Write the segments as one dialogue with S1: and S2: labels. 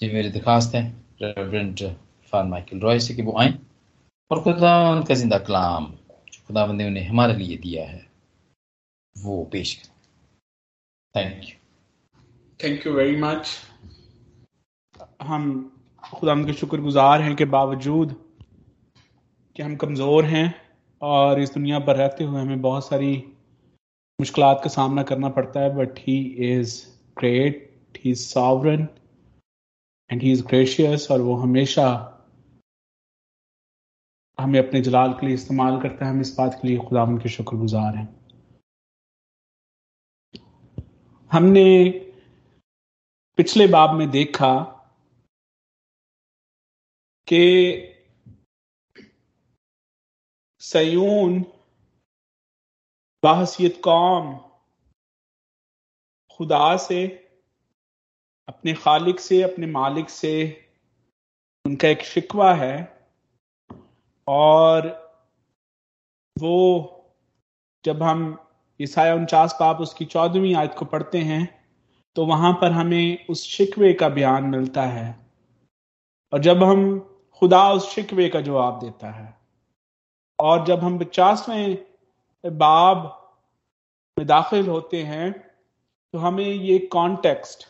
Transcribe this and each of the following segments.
S1: जी मेरी दरखास्त है रेवरेंड फान माइकल रॉय से कि वो आए और खुदा उनका ज़िंदा कलाम जो खुदा ने उन्हें हमारे लिए दिया है, वो पेश करें। Thank you
S2: thank you very much हम खुदा के शुक्रगुजार हैं कि बावजूद कि हम कमज़ोर हैं और इस दुनिया पर रहते हुए हमें बहुत सारी मुश्किल का सामना करना पड़ता है but he is great he is sovereign and he is gracious और वो हमेशा हमें अपने जलाल के लिए इस्तेमाल करता है। हम इस बात के लिए खुदा के शुक्रगुजार हैं। हमने पिछले बाब में देखा कि सयून, बाहसीत कौम खुदा से अपने खालिक से, अपने मालिक से उनका एक शिकवा है और वो जब हम ईसाया उनचास पाप उसकी चौदहवीं आयत को पढ़ते हैं तो वहाँ पर हमें उस शिकवे का बयान मिलता है। और जब हम खुदा उस शिकवे का जवाब देता है और जब हम पचासवें बाब में दाखिल होते हैं तो हमें ये कॉन्टेक्स्ट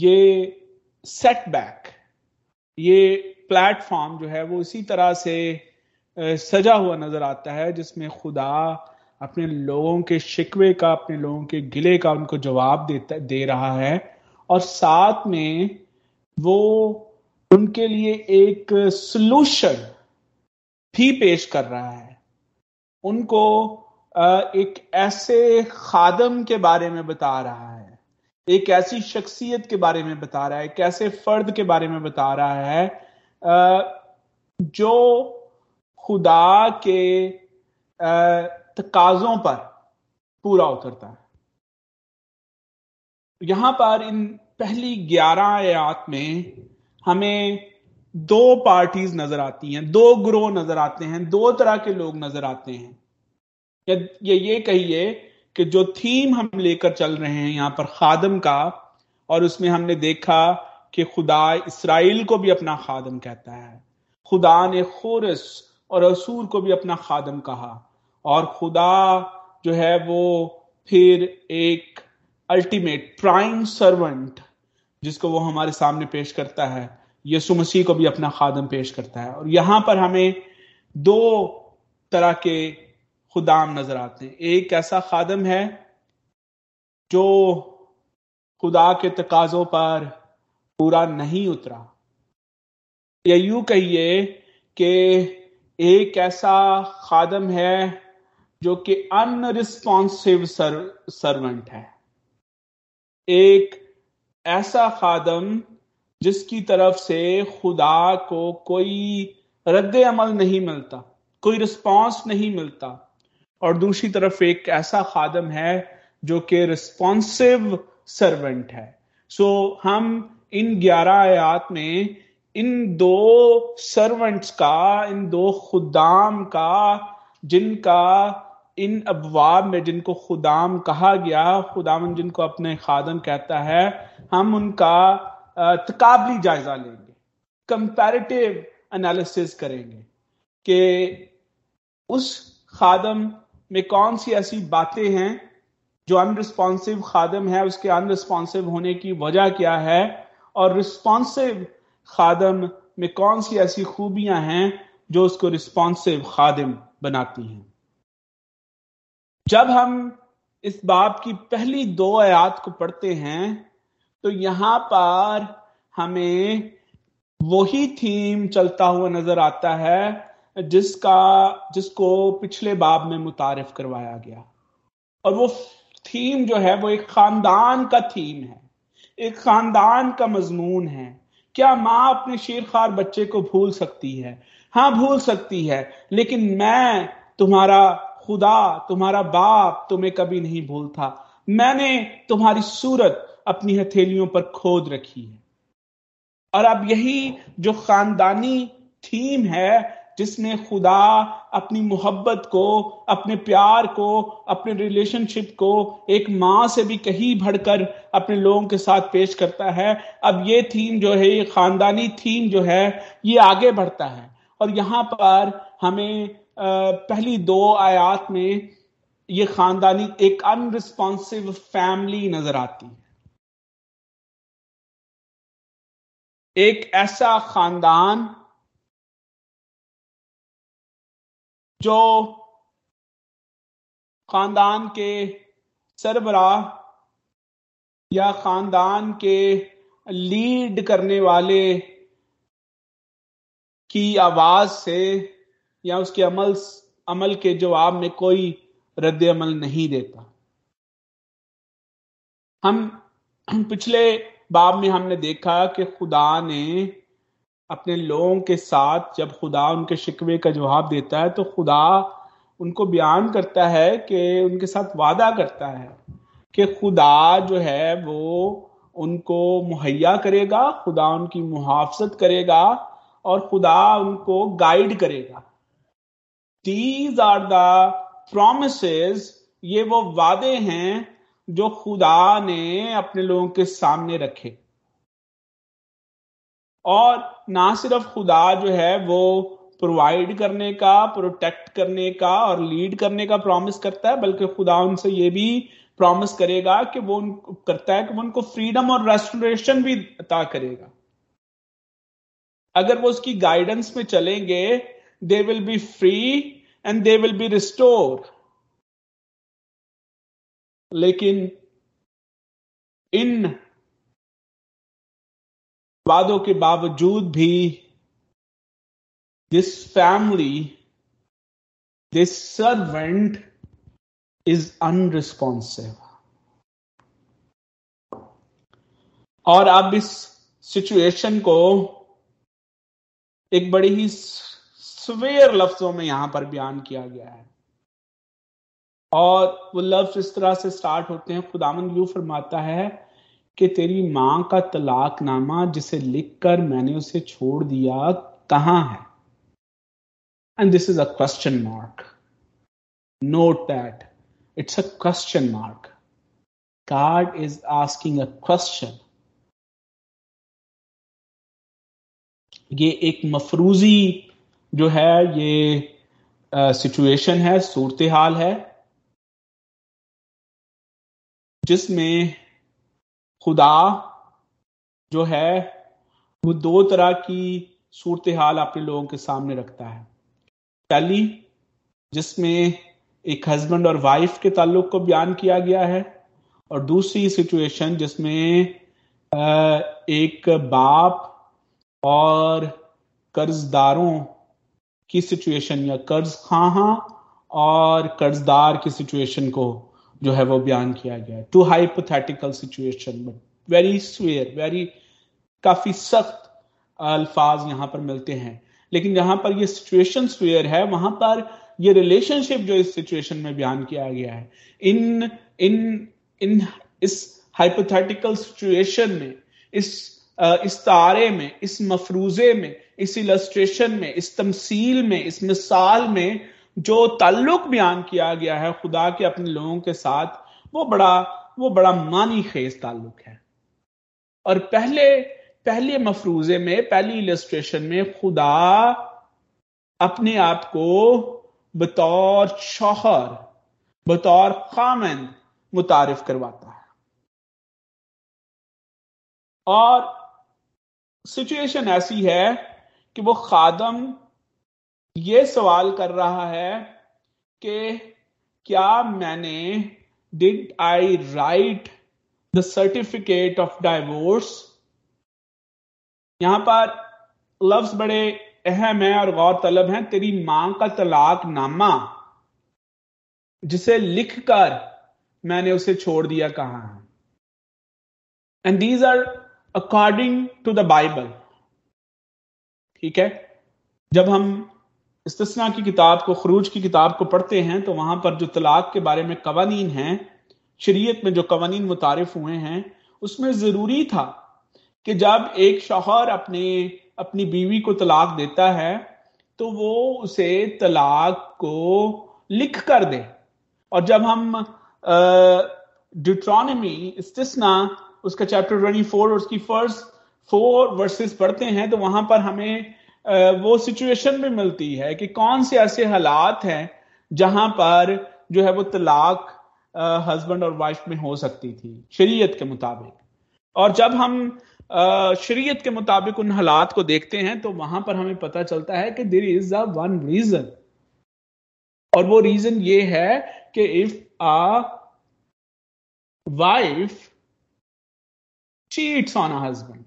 S2: ये सेटबैक ये प्लेटफॉर्म जो है वो इसी तरह से सजा हुआ नज़र आता है, जिसमें खुदा अपने लोगों के शिकवे का, अपने लोगों के गिले का उनको जवाब देता, दे रहा है। और साथ में वो उनके लिए एक सोल्यूशन भी पेश कर रहा है। उनको एक ऐसे खादम के बारे में बता रहा है। एक ऐसी शख्सियत के बारे में बता रहा है, एक ऐसे फर्द के बारे में बता रहा है जो खुदा के तकाजों पर पूरा उतरता है। यहाँ पर इन पहली ग्यारह आयात में हमें दो पार्टीज़ नज़र आती हैं, दो ग्रोह नज़र आते हैं, दो तरह के लोग नज़र आते हैं। ये ये कहिए कि जो थीम हम लेकर चल रहे हैं यहाँ पर खादम का, और उसमें हमने देखा कि खुदा इसराइल को भी अपना खादम कहता है। खुदा ने खोरस और असूर को भी अपना खादम कहा, और खुदा जो है वो फिर एक अल्टीमेट प्राइम सर्वेंट जिसको वो हमारे सामने पेश करता है यसु मसीह को भी अपना खादम पेश करता है। और यहाँ पर हमें दो तरह के खुदाम नज़र आते हैं। एक ऐसा खादम है जो खुदा के तकाजों पर पूरा नहीं उतरा। या यूँ कहिए कि एक ऐसा खादम है जो कि अनरिस्पॉन्सिव सर्वेंट है। एक ऐसा खादम जिसकी तरफ़ से खुदा को कोई रद्द अमल नहीं मिलता, कोई रिस्पॉन्स नहीं मिलता। और दूसरी तरफ़ एक ऐसा खादम है जो कि रिस्पॉन्सिव सर्वेंट है। सो so, हम इन ग्यारह आयात में इन दो सर्वेंट्स का इन दो खुदाम का जिनका इन अबवाब में जिनको खुदाम कहा गया खुदाम जिनको अपने खादम कहता है हम उनका तकाबली जायजा लेंगे। कंपैरेटिव एनालिसिस करेंगे कि उस खादम में कौन सी ऐसी बातें हैं जो अनरिस्पॉन्सिव खादम है, उसके अनरिस्पॉन्सिव होने की वजह क्या है? और रिस्पॉन्सिव खादम में कौन सी ऐसी खूबियाँ हैं जो उसको रिस्पॉन्सिव खादम बनाती हैं? जब हम इस बाब की पहली दो आयात को पढ़ते हैं तो यहाँ पर हमें वही थीम चलता हुआ नज़र आता है जिसका, जिसको पिछले बाब में मुतारफ करवाया गया। और वो थीम जो है, वो एक खानदान का थीम है, एक खानदान का मजमून है। क्या माँ अपने शेरखार बच्चे को भूल सकती है? हाँ भूल सकती है, लेकिन मैं, तुम्हारा खुदा, तुम्हारा बाप तुम्हें कभी नहीं भूलता। मैंने तुम्हारी सूरत अपनी हथेलियों पर खोद रखी है। और अब यही जो खानदानी थीम है जिसमें खुदा अपनी मोहब्बत को, अपने प्यार को, अपने रिलेशनशिप को एक माँ से भी कहीं बढ़कर अपने लोगों के साथ पेश करता है। अब ये थीम जो है, ये खानदानी थीम जो है, ये आगे बढ़ता है। और यहाँ पर हमें पहली दो आयात में ये खानदानी एक अनरिस्पॉन्सिव फैमिली नज़र आती है। एक ऐसा खानदान जो खानदान के सरबरा या खानदान के लीड करने वाले की आवाज़ से या उसके अमल अमल के जवाब में कोई रद्द अमल नहीं देता। हम पिछले बाब में हमने देखा कि खुदा ने अपने लोगों के साथ जब खुदा उनके शिकवे का जवाब देता है तो खुदा उनको बयान करता है कि उनके साथ वादा करता है कि खुदा जो है वो उनको मुहैया करेगा, खुदा उनकी मुहाफ़त करेगा और खुदा उनको गाइड करेगा। दीज आर द प्रोमिस ये वो वादे हैं जो खुदा ने अपने लोगों के सामने रखे। और ना सिर्फ़ खुदा जो है वो प्रोवाइड करने का प्रोटेक्ट करने का और लीड करने का प्रॉमिस करता है, बल्कि खुदा उनसे ये भी प्रॉमिस करेगा कि वो उनको करता है कि वो उनको फ्रीडम और रेस्टोरेशन भी अता करेगा। अगर वो उसकी गाइडेंस में चलेंगे they will be free and they will be restore लेकिन इन वादों के बावजूद भी this family this servant is unresponsive और अब इस सिचुएशन को एक बड़ी ही स्वेयर लफ्जों में यहाँ पर बयान किया गया है। और वो लफ्ज इस तरह से स्टार्ट होते हैं खुदावन यू फरमाता है कि तेरी माँ का तलाकनामा जिसे लिखकर मैंने उसे छोड़ दिया कहाँ है? And this is a question mark note that it's a question mark God is asking a question. ये एक मफरूजी जो है, ये सिचुएशन है, सूरत हाल है, जिसमें खुदा जो है, वो दो तरह की सूरत हाल अपने लोगों के सामने रखता है। पहली, जिसमें एक हस्बैंड और वाइफ के ताल्लुक को बयान किया गया है, और दूसरी सिचुएशन जिसमें एक बाप और कर्जदारों की सिचुएशन या कर्ज खां और कर्जदार की सिचुएशन को जो है वो बयान किया गया to hypothetical situation but very severe very काफ़ी सख्त अल्फाज यहाँ पर मिलते हैं। लेकिन जहाँ पर ये सिचुएशन स्वेयर है, वहाँ पर ये रिलेशनशिप जो इस सिचुएशन में बयान किया गया है, इन इन इन इस हाइपोथेटिकल सिचुएशन में, इस इस तारे में, इस मफरूजे में, इस इलस्ट्रेशन में, इस तमसील में, इस मिसाल में जो ताल्लुक बयान किया गया है खुदा के अपने लोगों के साथ, वो बड़ा वो बड़ा मानी खेज ताल्लुक है। और पहले पहले मफरूजे में, पहली इलस्ट्रेशन में खुदा अपने आप को बतौर शौहर, बतौर खामन मुतारफ करवाता है। और सिचुएशन ऐसी है कि वो खादम ये सवाल कर रहा है कि क्या मैंने did I write the certificate of divorce यहाँ पर लफ्ज बड़े अहम है और गौर तलब है। तेरी माँ का तलाक नामा जिसे लिखकर मैंने उसे छोड़ दिया कहा है? And these are according to the Bible ठीक है? जब हम इस्तना की किताब को, खरूज की किताब को पढ़ते हैं तो वहाँ पर जो तलाक के बारे में कवानीन हैं, शरीयत में जो कवानीन मुतारफ हुए हैं, उसमें ज़रूरी था कि जब एक शोहर अपने, अपनी बीवी को तलाक देता है तो वो उसे तलाक को लिख कर दे। और जब हम ड्यूट्रॉनमी इस्तिसना, उसका चैप्टर 24 और उसकी फ़र्स्ट फोर वर्सेस पढ़ते हैं तो वहाँ पर हमें वो सिचुएशन भी मिलती है कि कौन से ऐसे हालात हैं जहाँ पर जो है वो तलाक हस्बैंड और वाइफ में हो सकती थी, शरीयत के मुताबिक। और जब हम शरीयत के मुताबिक उन हालात को देखते हैं तो वहाँ पर हमें पता चलता है कि there is a one reason और वो रीजन ये है कि if a wife cheats on a husband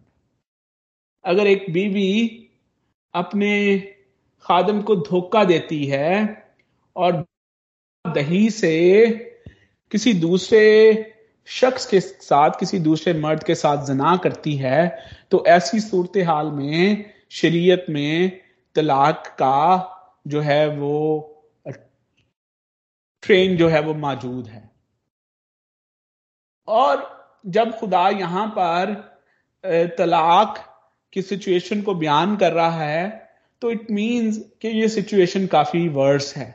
S2: अगर एक बीवी अपने खादम को धोखा देती है और दही से किसी दूसरे शख्स के साथ, किसी दूसरे मर्द के साथ जना करती है तो ऐसी सूरत हाल में, शरीयत में तलाक का जो है वो ट्रेन जो है वो मौजूद है। और जब खुदा यहाँ पर तलाक की सिचुएशन को बयान कर रहा है तो इट मींस कि ये सिचुएशन काफ़ी वर्स है।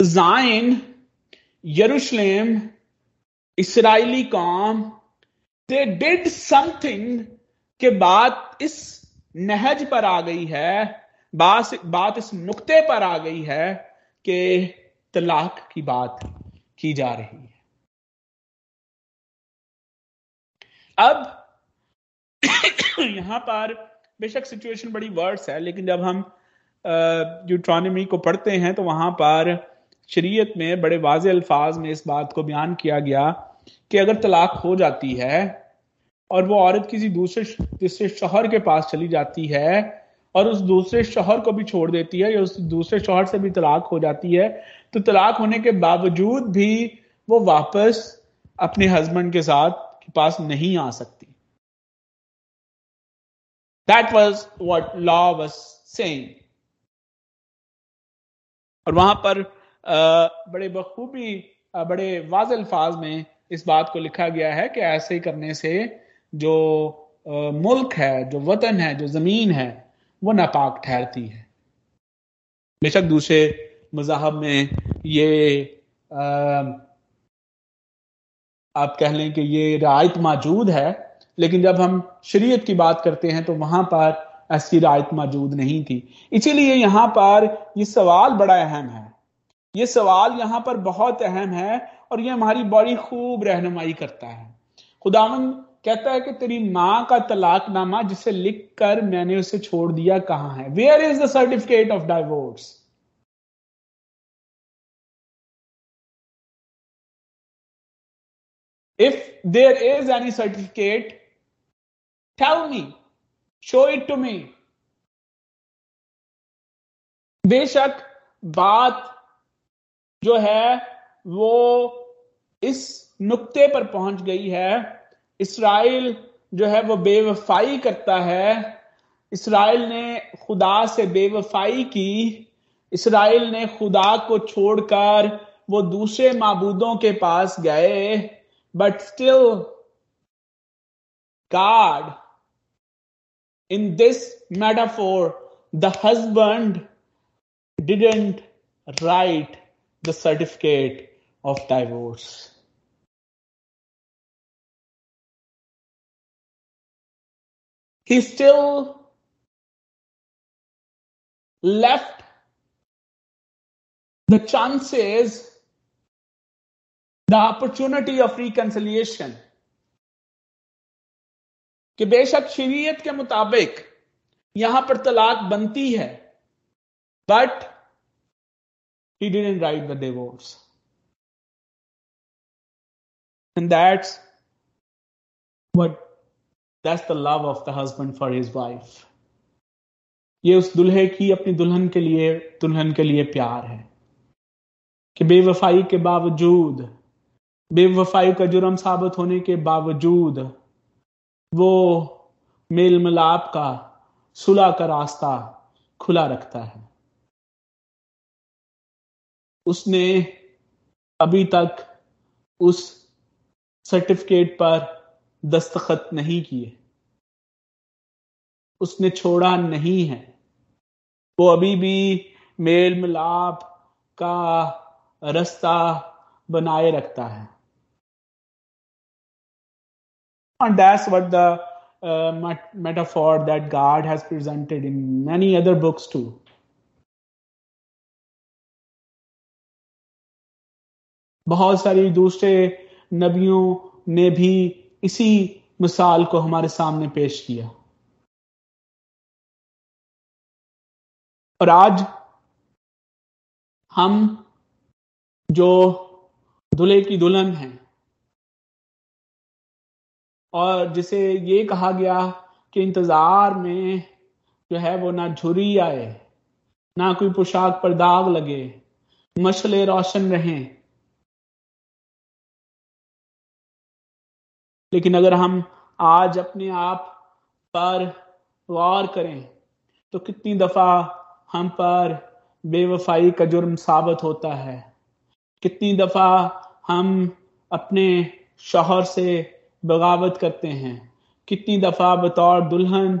S2: जाइन यरूशलेम इसराइली कौम दे डिड समथिंग के बात इस नहज पर आ गई है बात बात इस नुक्ते पर आ गई है कि तलाक की बात की जा रही है। अब यहाँ पर बेशक सिचुएशन बड़ी वर्स है, लेकिन जब हम ड्यूट्रॉनमी को पढ़ते हैं तो वहाँ पर शरीयत में बड़े वाज अल्फाज में इस बात को बयान किया गया कि अगर तलाक हो जाती है और वो औरत किसी दूसरे दूसरे शोहर के पास चली जाती है और उस दूसरे शोहर को भी छोड़ देती है या उस दूसरे शोहर से भी तलाक हो जाती है तो तलाक होने के बावजूद भी वो वापस अपने हस्बैंड के साथ पास नहीं आ सकती। That was what law was saying और वहाँ पर बड़े बखूबी बड़े वाज अल्फाज में इस बात को लिखा गया है कि ऐसे करने से जो मुल्क है, जो वतन है, जो ज़मीन है, वो नापाक ठहरती है। बेशक दूसरे मजाहब में ये आप कह लें कि ये रायत मौजूद है, लेकिन जब हम शरीयत की बात करते हैं तो वहाँ पर ऐसी रायत मौजूद नहीं थी। इसीलिए यहाँ पर ये सवाल बड़ा अहम है। ये सवाल यहाँ पर बहुत अहम है और ये हमारी बड़ी खूब रहनुमाई करता है। खुदावन कहता है कि तेरी माँ का तलाकनामा, जिसे लिख कर मैंने उसे छोड़ दिया, कहाँ है? Where is the certificate of divorce If there is any certificate, tell me, show it to me. बेशक बात जो है वो इस नुक्ते पर पहुँच गई है। इसराइल जो है वो बेवफाई करता है। इसराइल ने खुदा से बेवफाई की। इसराइल ने खुदा को छोड़कर वो दूसरे माबूदों के पास गए। But still, God, in this metaphor, the husband didn't write the certificate of divorce. He still left the chances the opportunity of reconciliation कि बेशक शरीयत के मुताबिक यहाँ पर तलाक बनती है but he didn't write the divorce and that's what that's the love of the husband for his wife ये उस दुल्हे की अपनी दुल्हन के लिए, दुल्हन के लिए प्यार है। कि बेवफाई के बावजूद बेवफाई का जुर्म साबित होने के बावजूद वो मेल मिलाप का सुलह का रास्ता खुला रखता है। उसने अभी तक उस सर्टिफिकेट पर दस्तखत नहीं किए। उसने छोड़ा नहीं है। वो अभी भी मेल मिलाप का रास्ता बनाए रखता है। And that's what the uh, met- metaphor that God has presented in many other books too. बहुत सारी दूसरे नबियों ने भी इसी मिसाल को हमारे सामने पेश किया और आज हम जो दुल्हे की दुल्हन हैं और जिसे ये कहा गया कि इंतज़ार में जो है वो ना झुरी आए, ना कोई पोशाक पर दाग लगे, मशले रोशन रहें। लेकिन अगर हम आज अपने आप पर गौर करें तो कितनी दफ़ा हम पर बेवफाई का जुर्म साबित होता है। कितनी दफ़ा हम अपने शोहर से बगावत करते हैं। कितनी दफ़ा बतौर दुल्हन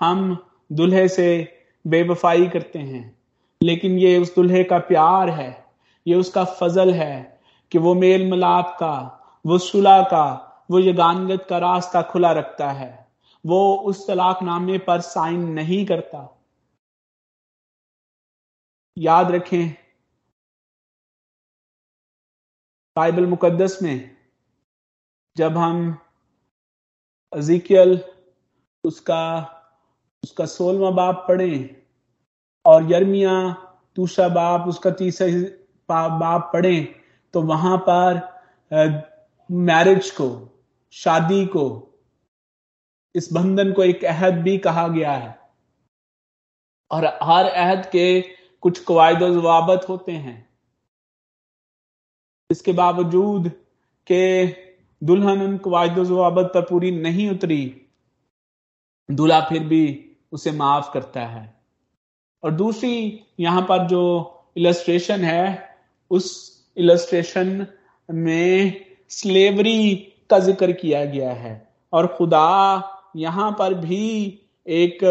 S2: हम दुल्हे से बेवफाई करते हैं। लेकिन ये उस दुल्हे का प्यार है, ये उसका फजल है कि वो मेल मिलाप का, वो सुलह का, वो यगानगत का रास्ता खुला रखता है। वो उस तलाकनामे पर साइन नहीं करता। याद रखें, बाइबल मुकद्दस में जब हम अजिकियल, उसका उसका सोलवा बाप पढ़े और यर्मिया दूसरा बाप, उसका तीसरा बाप पढ़े तो वहाँ पर मैरिज को, शादी को, इस बंधन को एक अहद भी कहा गया है। और हर अहद के कुछ कवायद जवाबत होते हैं। इसके बावजूद के दुल्हन उन कवायद जवाबत पर पूरी नहीं उतरी। दूल्हा फिर भी उसे माफ़ करता है। और दूसरी यहाँ पर जो इलस्ट्रेशन है, उस इलस्ट्रेशन में स्लेवरी का ज़िक्र किया गया है। और खुदा यहाँ पर भी एक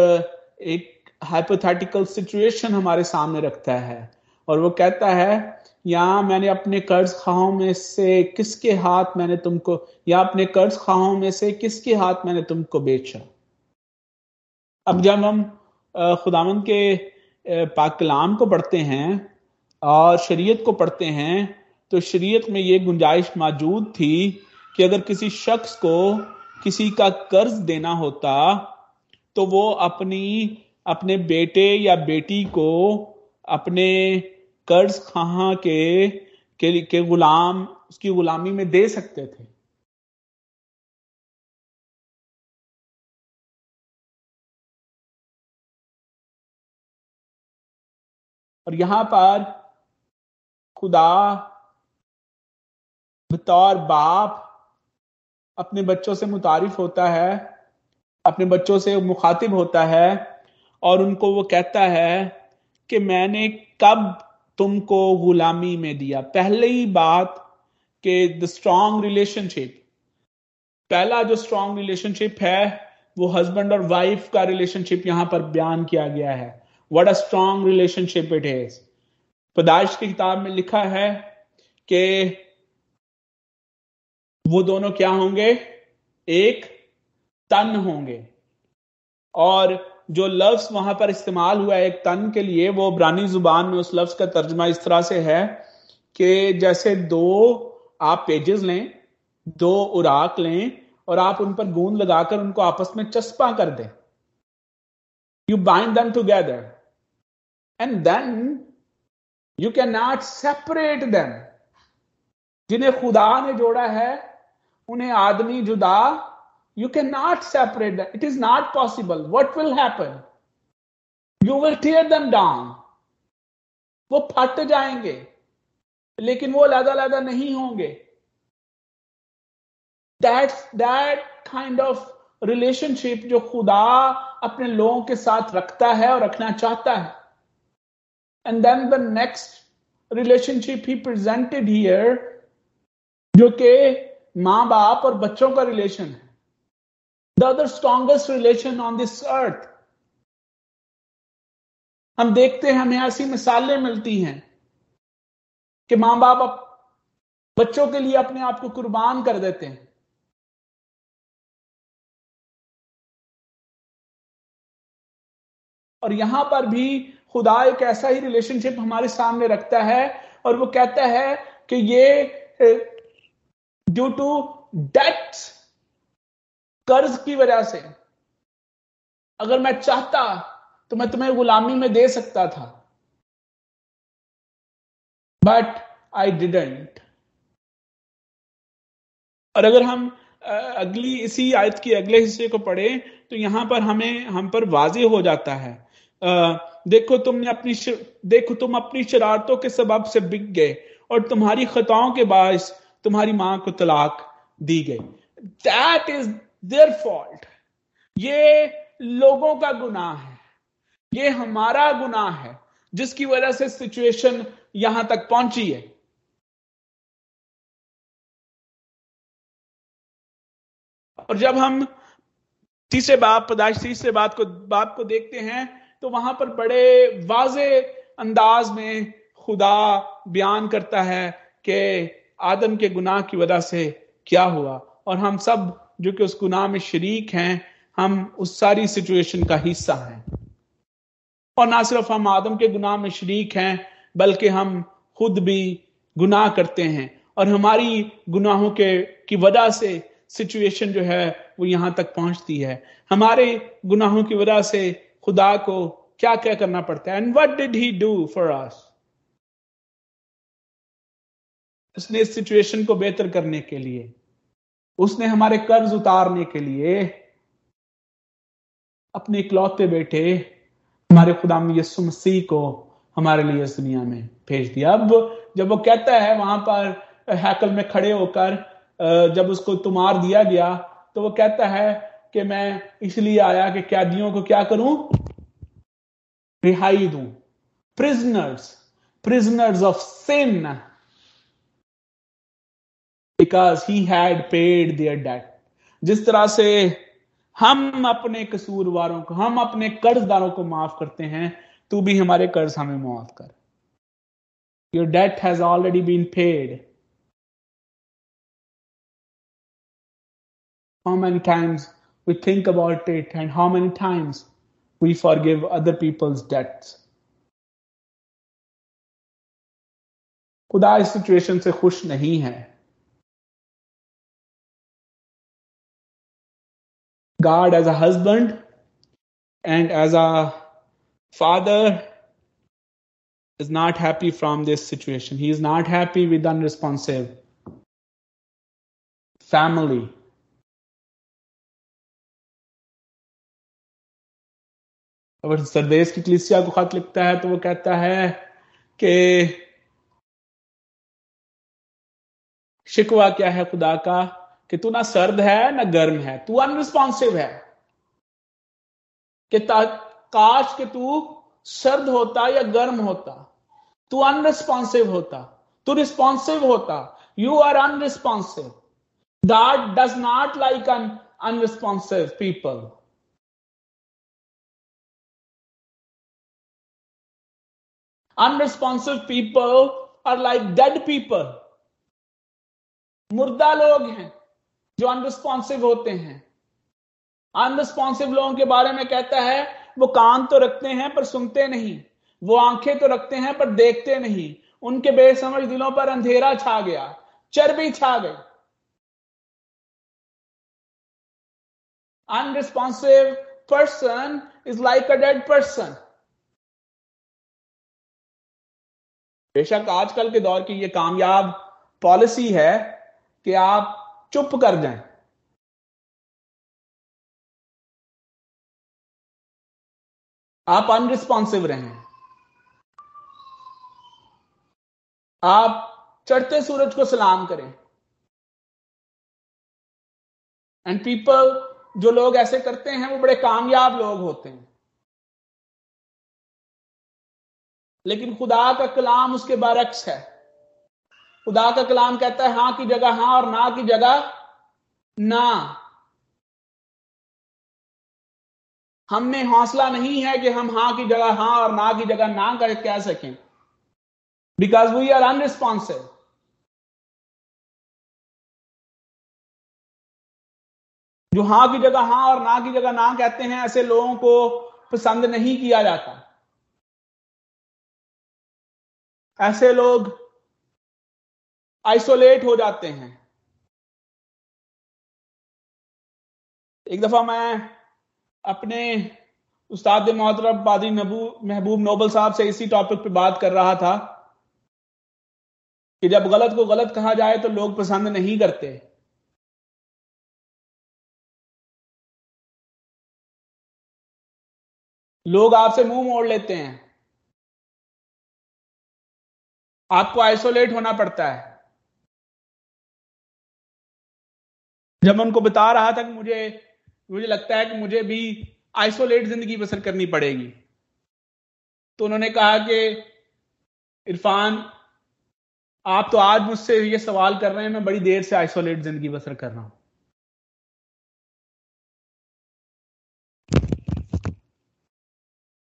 S2: एक हाइपोथेटिकल सिचुएशन हमारे सामने रखता है। और वो कहता है या मैंने अपने कर्ज खाओं में से किसके हाथ मैंने तुमको, या अपने कर्ज खाओं में से किसके हाथ मैंने तुमको बेचा? अब जब हम खुदावन के पाक कलाम को पढ़ते हैं और शरीयत को पढ़ते हैं तो शरीयत में ये गुंजाइश मौजूद थी कि अगर किसी शख्स को किसी का कर्ज देना होता तो वो अपनी, अपने बेटे या बेटी को अपने कर्ज खां के, के के गुलाम उसकी गुलामी में दे सकते थे। और यहाँ पर खुदा बतौर बाप अपने बच्चों से मुतारिफ होता है अपने बच्चों से मुखातिब होता है और उनको वो कहता है कि मैंने कब तुमको गुलामी में दिया। पहले ही बात के द स्ट्रॉन्ग रिलेशनशिप पहला जो स्ट्रॉन्ग रिलेशनशिप है, वो हस्बैंड और वाइफ का रिलेशनशिप यहाँ पर बयान किया गया है। What a strong relationship it is पदाइश की किताब में लिखा है कि वो दोनों क्या होंगे? एक तन होंगे। और जो लफ्ज वहाँ पर इस्तेमाल हुआ है, एक तन के लिए, वो ब्रानी ज़ुबान में उस लफ्ज का तर्जमा इस तरह से है कि जैसे दो आप पेजेस लें, दो उराक लें और आप उन पर गूंद लगाकर उनको आपस में चस्पा कर दें। You bind them together and then you can not separate them जिन्हें खुदा ने जोड़ा है, उन्हें आदमी जुदा you can not separate it is not possible what will happen you will tear them down वो फट जाएँगे, लेकिन वो लदा लदा नहीं होंगे। That that kind of relationship जो खुदा अपने लोगों के साथ रखता है और रखना चाहता है। And then the next relationship he presented here जो कि माँ बाप और बच्चों का रिलेशन है। The other strongest relation on this earth हम देखते हैं, हमें ऐसी मिसालें मिलती हैं कि माँ बाप बच्चों के लिए अपने आप को कुर्बान कर देते हैं। और यहाँ पर भी खुदा एक ऐसा ही रिलेशनशिप हमारे सामने रखता है और वो कहता है कि ये ड्यू टू डेट कर्ज की वजह से। अगर मैं चाहता तो मैं तुम्हें गुलामी में दे सकता था। बट आई डिडेंट और अगर हम अगली, इसी आयत की अगले हिस्से को पढ़े तो यहाँ पर हमें, हम पर वाजे हो जाता है। देखो तुमने अपनी देखो तुम अपनी शरारतों के सबब से बिक गए, और तुम्हारी खताओं के बायस तुम्हारी माँ को तलाक दी गई। दैट इज़ देयर फॉल्ट ये लोगों का गुनाह है। ये हमारा गुनाह है, जिसकी वजह से सिचुएशन यहाँ तक पहुँची है। और जब हम तीसरे बाप पदाश तीसरे बात को, बाप को देखते हैं तो वहाँ पर बड़े वाजे अंदाज में खुदा बयान करता है कि आदम के गुनाह की वजह से क्या हुआ। और हम सब जो कि उस गुनाह में शरीक हैं, हम उस सारी सिचुएशन का हिस्सा हैं। और ना सिर्फ़ हम आदम के गुनाह में शरीक हैं, बल्कि हम खुद भी गुनाह करते हैं। और हमारी गुनाहों के, की वजह से सिचुएशन जो है, वो यहाँ तक पहुँचती है। हमारे गुनाहों की वजह से खुदा को क्या क्या करना पड़ता है? And what did he do for us उसने इस सिचुएशन को बेहतर करने के लिए उसने हमारे कर्ज उतारने के लिए अपने इकलौते बेटे, हमारे खुदा यसु मसीह को हमारे लिए इस दुनिया में भेज दिया। अब जब वो कहता है वहाँ पर हैकल में खड़े होकर जब उसको तुमार दिया गया तो वो कहता है कि मैं इसलिए आया कि कैदियों को क्या करूँ? रिहाई दू। Prisoners prisoners of sin because he had paid their debt जिस तरह से हम अपने कसूरवारों को, हम अपने कर्जदारों को माफ़ करते हैं, तू भी हमारे कर्ज हमें माफ़ कर। Your debt has already been paid how many times we think about it and how many times we forgive other people's debts. खुदा इस सिचुएशन से खुश नहीं है। God as a husband and as a father is not happy from this situation. He is not happy with unresponsive family. अगर सरदेश की कलिसिया को खत लिखता है तो वो कहता है कि शिकवा क्या है खुदा का कि तू ना सर्द है, ना गर्म है, तू अनरिस्पॉन्सिव है। कि काश कि तू सर्द होता या गर्म होता, तू अनरिस्पॉन्सिव होता, तू रिस्पॉन्सिव होता you are unresponsive that does not like un unresponsive people unresponsive people are like dead people मुर्दा लोग हैं। जो अनरिस्पॉन्सिव होते हैं। अनरिस्पॉन्सिव लोगों के बारे में कहता है, वो कान तो रखते हैं पर सुनते नहीं, वो आँखें तो रखते हैं पर देखते नहीं, उनके बेसमझ दिलों पर अंधेरा छा गया, चर्बी छा गई। Unresponsive person is like a dead person बेशक आजकल के दौर की ये कामयाब पॉलिसी है कि आप चुप कर जाएँ। आप अनरिस्पॉन्सिव रहें। आप चढ़ते सूरज को सलाम करें। एंड पीपल जो लोग ऐसे करते हैं, वो बड़े कामयाब लोग होते हैं। लेकिन खुदा का कलाम उसके बरक्स है। खुदा का कलाम कहता है, हाँ की जगह, हाँ और ना की जगह, ना। हम में हौसला नहीं है कि हम हाँ की जगह, हाँ और ना की जगह ना कर कह सकें। बिकॉज़ वी आर अनरिस्पॉन्सिव जो हाँ की जगह, हाँ और ना की जगह ना कहते हैं, ऐसे लोगों को पसंद नहीं किया जाता। ऐसे लोग आइसोलेट हो जाते हैं। एक दफ़ा मैं अपने उस्ताद मोहतरम पादरी महबूब नोबल साहब से इसी टॉपिक पे बात कर रहा था कि जब गलत को गलत कहा जाए तो लोग पसंद नहीं करते। लोग आपसे मुँह मोड़ लेते हैं। आपको आइसोलेट होना पड़ता है। जब मैं उनको बता रहा था कि मुझे मुझे लगता है कि मुझे भी आइसोलेट ज़िंदगी बसर करनी पड़ेगी तो उन्होंने कहा कि, इरफान, आप तो आज मुझसे ये सवाल कर रहे हैं, मैं बड़ी देर से आइसोलेट ज़िंदगी बसर कर रहा हूँ।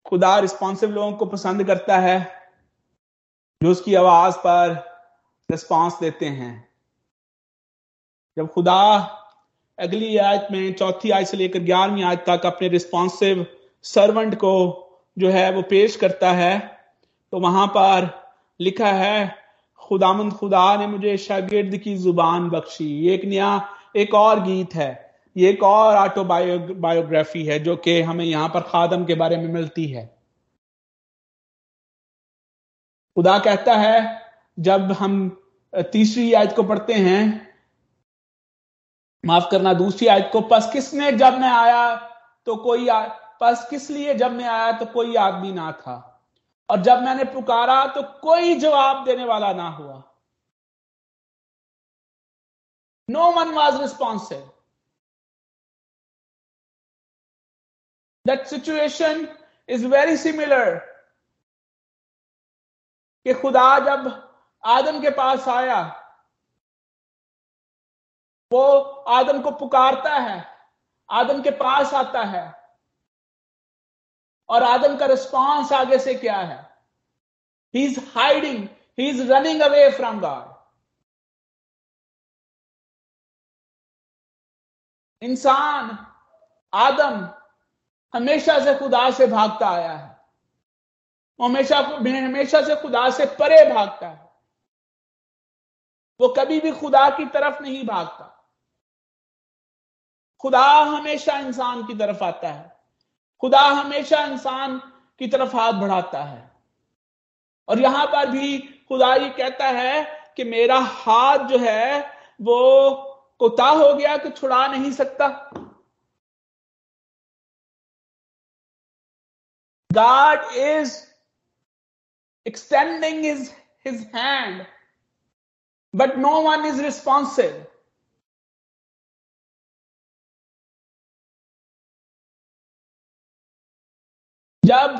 S2: खुदा रिस्पॉन्सिव लोगों को पसंद करता है, जो उसकी आवाज़ पर रिस्पॉन्स देते हैं। जब खुदा अगली आयत में, चौथी आयत से लेकर ग्यारहवीं आयत तक अपने रिस्पॉन्सिव सर्वेंट को जो है वो पेश करता है। तो वहाँ पर लिखा है, खुदामंद खुदा ने मुझे शागिर्द की ज़ुबान बख्शी। एक नया, एक और गीत है। ये एक और ऑटोबायो बायोग्राफी है जो कि हमें यहाँ पर खादम के बारे में मिलती है। खुदा कहता है, जब हम तीसरी आयत को पढ़ते हैं माफ़ करना दूसरी आयत को पस किसने जब मैं आया तो कोई आ, पस किस लिए जब मैं आया तो कोई आदमी ना था। और जब मैंने पुकारा तो कोई जवाब देने वाला ना हुआ। No one was responsive that situation is very similar कि खुदा जब आदम के पास आया वो आदम को पुकारता है, आदम के पास आता है। और आदम का रिस्पॉन्स आगे से क्या है? He is hiding he is running away from God इंसान, आदम हमेशा से खुदा से भागता आया है। हमेशा हमेशा से खुदा से परे भागता है। वो कभी भी खुदा की तरफ़ नहीं भागता। खुदा हमेशा इंसान की तरफ़ आता है। खुदा हमेशा इंसान की तरफ़ हाथ बढ़ाता है। और यहाँ पर भी खुदा ये कहता है कि मेरा हाथ जो है वो कोता हो गया कि छुड़ा नहीं सकता। God is extending his, his hand, but no one is responsive. जब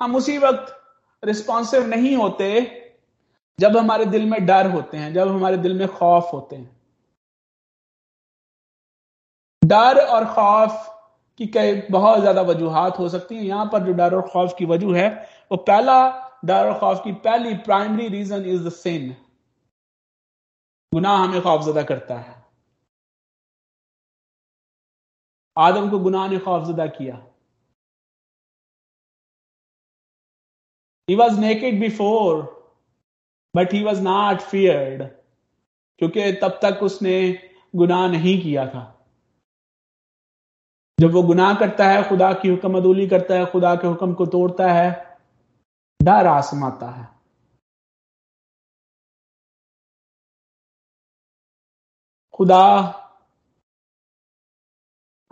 S2: हम उसी वक्त रिस्पॉन्सिव नहीं होते, जब हमारे दिल में डर होते हैं, जब हमारे दिल में खौफ होते हैं। डर और खौफ की कई बहुत ज़्यादा वजूहत हो सकती हैं। यहाँ पर जो डर और खौफ की वजह है, वो पहला डर और खौफ की पहली primary reason is the sin गुनाह हमें खौफजदा करता है। आदम को गुनाह ने खौफजदा किया। He was naked before but he was not feared क्योंकि तब तक उसने गुनाह नहीं किया था। जब वो गुनाह करता है, खुदा की हुक्म अदूली करता है, खुदा के हुक्म को तोड़ता है, डर आसमाता है। खुदा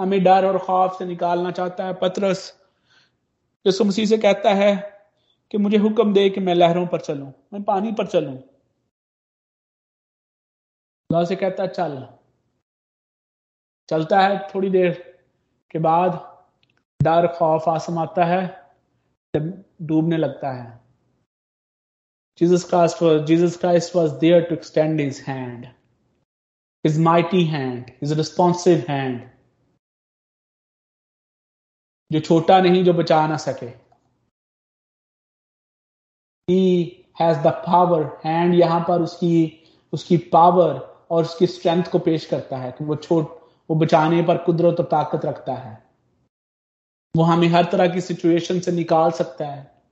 S2: हमें डर और खौफ से निकालना चाहता है। पत्रस जो मसीह से कहता है कि मुझे हुक्म दे कि मैं लहरों पर चलूँ, मैं पानी पर चलूँ। अल्लाह से कहता चल। चलता है थोड़ी देर के बाद, डर, खौफ, आसम आता है डूबने लगता है। Jesus Christ Jesus Christ was there to extend his hand his mighty hand his responsive hand जो छोटा नहीं, जो बचा ना सके। He has the power hand यहाँ पर उसकी उसकी पावर और उसकी स्ट्रेंथ को पेश करता है। कि वो छोट, वो बचाने पर कुदरत और ताकत रखता है। वो हमें हर तरह की सिचुएशन से निकाल सकता है।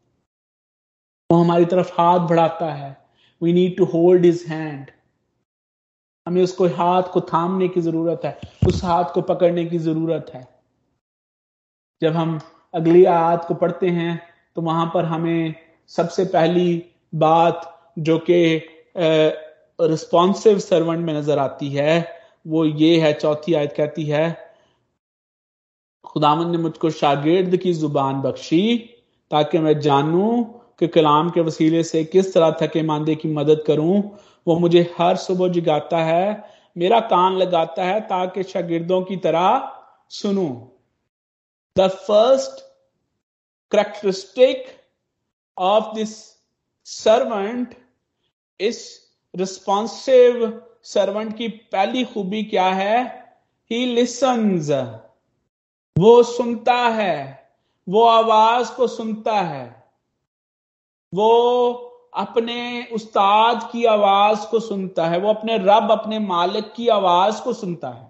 S2: वो हमारी तरफ़ हाथ बढ़ाता है। We need to hold his hand हमें उसको हाथ को थामने की ज़रूरत है। उस हाथ को पकड़ने की ज़रूरत है। जब हम अगली आयत को पढ़ते हैं तो वहाँ पर हमें सबसे पहली बात जो कि रिस्पॉन्सिव सर्वेंट में नज़र आती है, वो ये है, चौथी आयत कहती है, खुदावन ने मुझको शागिर्द की ज़ुबान बख्शी, ताकि मैं जानूं कि कलाम के वसीले से किस तरह थके मांदे की मदद करूँ। वो मुझे हर सुबह जगाता है, मेरा कान लगाता है, ताकि शागिर्दों की तरह सुनूं। The first characteristic of this servant इस रिस्पॉन्सिव सर्वेंट की पहली खूबी क्या है? ही लिसन्स वो सुनता है। वो आवाज़ को सुनता है। वो अपने उस्ताद की आवाज़ को सुनता है। वो अपने रब, अपने मालिक की आवाज़ को सुनता है।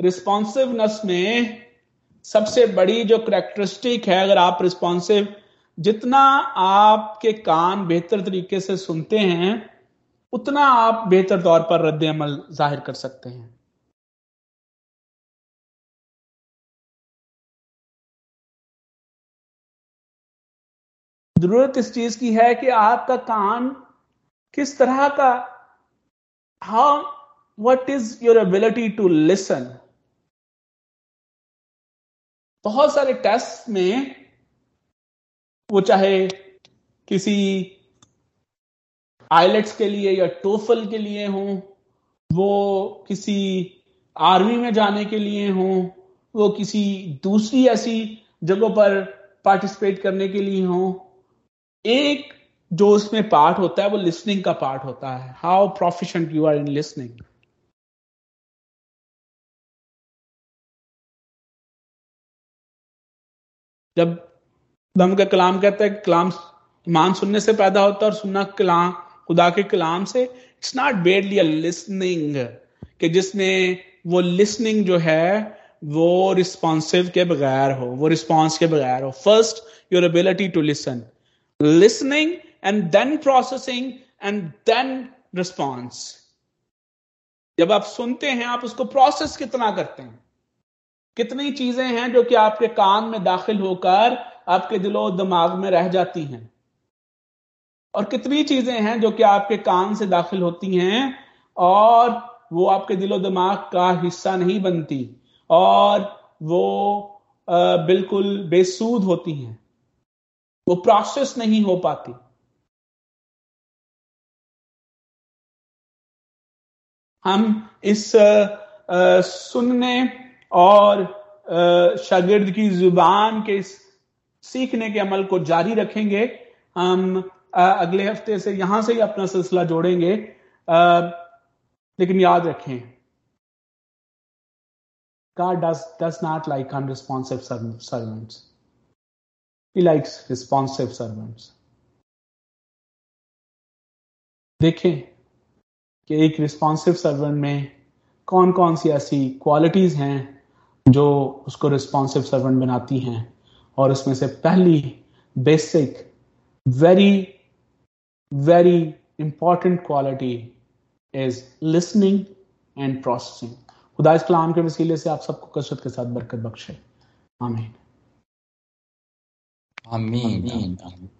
S2: रिस्पॉन्सिवनेस में सबसे बड़ी जो करेक्टरिस्टिक है, अगर आप रिस्पॉन्सिव जितना आपके कान बेहतर तरीके से सुनते हैं, उतना आप बेहतर तौर पर रद्द अमल ज़ाहिर कर सकते हैं। ज़रूरत इस चीज़ की है कि आपका कान किस तरह का how what is your ability to listen बहुत सारे टेस्ट में वो चाहे किसी आइलेट्स के लिए या टोफल के लिए हो, वो किसी आर्मी में जाने के लिए हो, वो किसी दूसरी ऐसी जगहों पर पार्टिसिपेट करने के लिए हो, एक जो उसमें पार्ट होता है वो लिसनिंग का पार्ट होता है। How proficient you are in listening जब दम का कलाम कहता है कलाम ईमान सुनने से पैदा होता है और सुनना कलाम, खुदा के कलाम से it's not badly a listening कि जिसमें वो लिसनिंग जो है, वो रिस्पॉन्सिव के बगैर हो, वो रिस्पॉन्स के बगैर हो। First your ability to listen listening and then processing and then response जब आप सुनते हैं, आप उसको प्रोसेस कितना करते हैं? कितनी चीज़ें हैं जो कि आपके कान में दाखिल होकर आपके दिलो दिमाग में रह जाती हैं? और कितनी चीज़ें हैं जो कि आपके कान से दाखिल होती हैं और वो आपके दिलो दिमाग का हिस्सा नहीं बनती और वो बिल्कुल बेसूद होती हैं। वो प्रोसेस नहीं हो पाती। हम इस सुनने और शागिर्द की ज़ुबान के सीखने के अमल को जारी रखेंगे हम अगले हफ़्ते से यहाँ से ही अपना सिलसिला जोड़ेंगे लेकिन याद रखें, God does does not like unresponsive servants. He likes responsive servants. देखें कि एक रिस्पॉन्सिव सर्वेंट में कौन कौन सी ऐसी क्वालिटीज हैं जो उसको रिस्पॉन्सिव सर्वेंट बनाती हैं। और उसमें से पहली basic very very important quality is listening and processing खुदा इस कलाम के वसीले से आप सबको कसरत के साथ बरकत बख्शे। आमीन।
S1: आमीन।